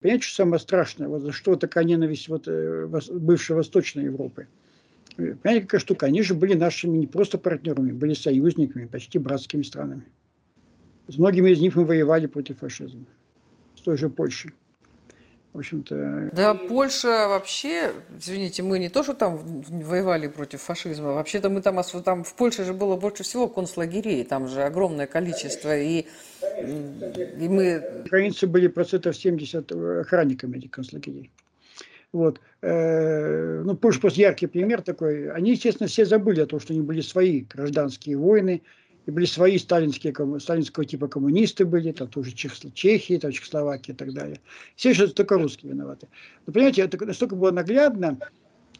Понимаете, что самое страшное? Вот за что такая ненависть вот, э, бывшей Восточной Европы? Понимаете, какая штука? Они же были нашими не просто партнерами, были союзниками, почти братскими странами. С многими из них мы воевали против фашизма. С той же Польшей. В общем-то... Да, Польша вообще, извините, мы не то, что там воевали против фашизма, вообще-то мы там, там в Польше же было больше всего концлагерей, там же огромное количество, и, и мы... Украинцы были процентов 70 охранниками этих концлагерей. Вот. Э, ну, Польша просто яркий пример такой. Они, естественно, все забыли о том, что они были свои гражданские войны, и были свои сталинские, сталинского типа коммунисты были, там тоже Чехии, там Чехословакия и так далее. Все еще только русские виноваты. Но понимаете, это настолько было наглядно,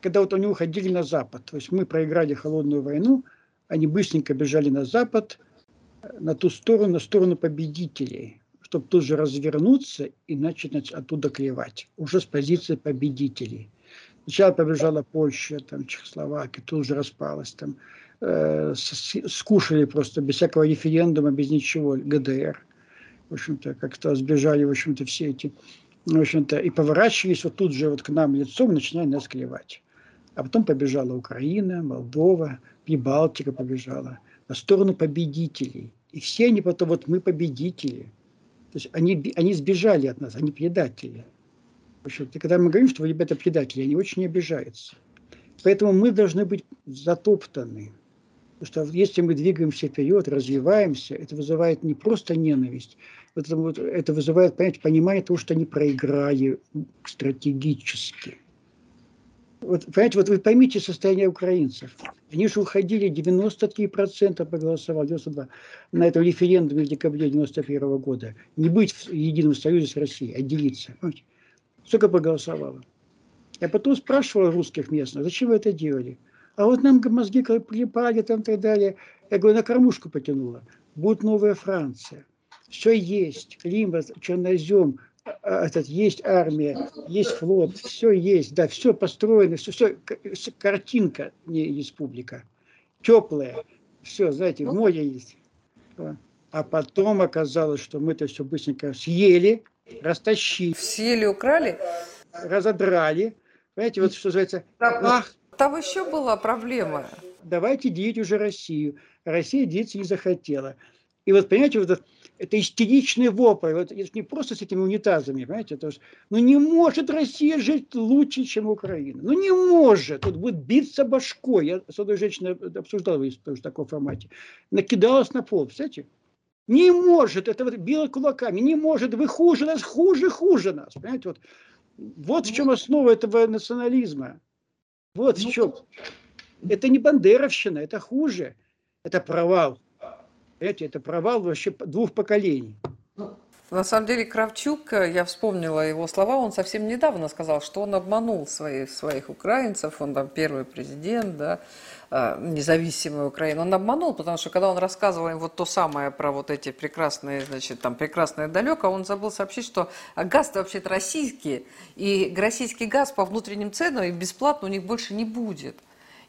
когда вот они уходили на Запад. То есть мы проиграли холодную войну, они быстренько бежали на Запад, на ту сторону, на сторону победителей, чтобы тут же развернуться и начать оттуда клевать, уже с позиции победителей. Сначала побежала Польша, там, Чехословакия, тут уже распалась, там, э, скушали просто без всякого референдума, без ничего ГДР. В общем-то, как-то сбежали, в общем-то, все эти, в общем-то, и поворачивались вот тут же вот к нам лицом, начиная нас клевать. А потом побежала Украина, Молдова, Прибалтика побежала на сторону победителей. И все они потом, вот мы победители. То есть они, они сбежали от нас, они предатели. Общем-то, когда мы говорим, что вы, ребята, предатели, они очень обижаются. Поэтому мы должны быть затоптаны. Потому что если мы двигаемся вперед, развиваемся, это вызывает не просто ненависть, это, вот, это вызывает понять, понимание того, что они проиграли стратегически. Вот, понимаете, вот вы поймите состояние украинцев. Они же уходили, 93% проголосовали, 92, на этом референдуме в декабре 91 года. Не быть в едином союзе с Россией, отделиться. Понимаете? Сколько проголосовало? Я потом спрашивал русских местных, зачем вы это делали? А вот нам мозги припали там и так далее. Я говорю, на кормушку потянула. Будет новая Франция. Все есть. Климат, чернозем, а, а, этот, есть армия, есть флот, все есть, да, все построено, все, все картинка, не республика, теплая, все, знаете, море есть. А потом оказалось, что мы это все быстренько съели, растащили. Съели, украли? Разодрали. Понимаете, вот что называется, ах, там еще была проблема. Давайте делить уже Россию. Россия делиться не захотела. И вот, понимаете, вот это, истеричный вопль, вот это не просто с этими унитазами, понимаете, это, ну не может Россия жить лучше, чем Украина. Ну не может. Тут будет биться башкой. Я с одной женщиной обсуждал в таком формате. Накидалась на пол, представляете? Не может, это вот било кулаками, не может, вы хуже нас, хуже, хуже нас. Понимаете, вот, вот в чем основа этого национализма. Вот в ну, чем. Это не бандеровщина, это хуже. Это провал. Понимаете, это провал вообще двух поколений. На самом деле Кравчук, э, я вспомнила его слова, он совсем недавно сказал, что он обманул своих, своих украинцев, он там первый президент, да, э, независимой Украины. Он обманул, потому что когда он рассказывал им вот то самое про вот эти прекрасные, значит, там прекрасное далеко, он забыл сообщить, что газ-то вообще-то российский, и российский газ по внутренним ценам и бесплатно у них больше не будет.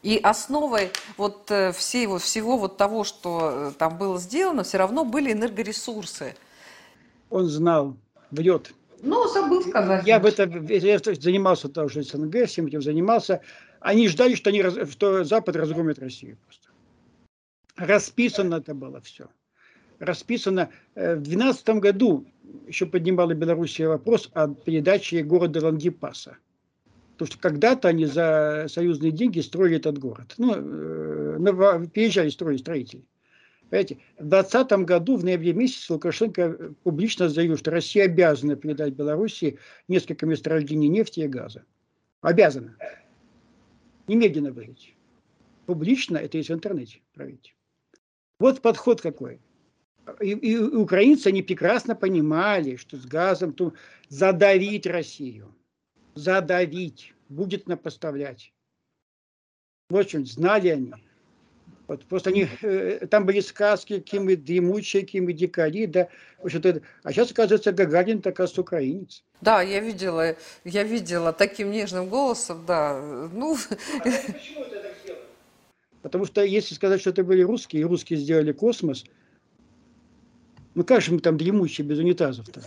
И основой вот э, всей, вот всего вот того, что там было сделано, все равно были энергоресурсы – он знал, врет. Ну, забыл сказать. Я в этом я занимался тоже СНГ, всем этим занимался. Они ждали, что, они, что Запад разгромит Россию просто. Расписано это было все. Расписано. Э, в 2012 году еще поднимала Белоруссия вопрос о передаче города Лангипаса. Потому что когда-то они за союзные деньги строили этот город. Ну, э, переезжали строили строители. Понимаете, в 2020 году, в ноябре месяце, Лукашенко публично заявил, что Россия обязана передать Беларуси несколько месторождений нефти и газа. Обязана. Немедленно выйти. Публично, это есть в интернете, проверьте. Вот подход какой. И, и украинцы, они прекрасно понимали, что с газом то задавить Россию. Задавить. Будет на поставлять. Вот что, знали они. Вот, просто они, э, там были сказки, какие-мы дремучие, какие-мы дикари, да. Общем-то, а сейчас, оказывается, Гагарин так раз украинец. Да, я видела, я видела таким нежным голосом, да. Ну... Потому что если сказать, что это были русские, и русские сделали космос, ну же мы там дремучие без унитазов-то?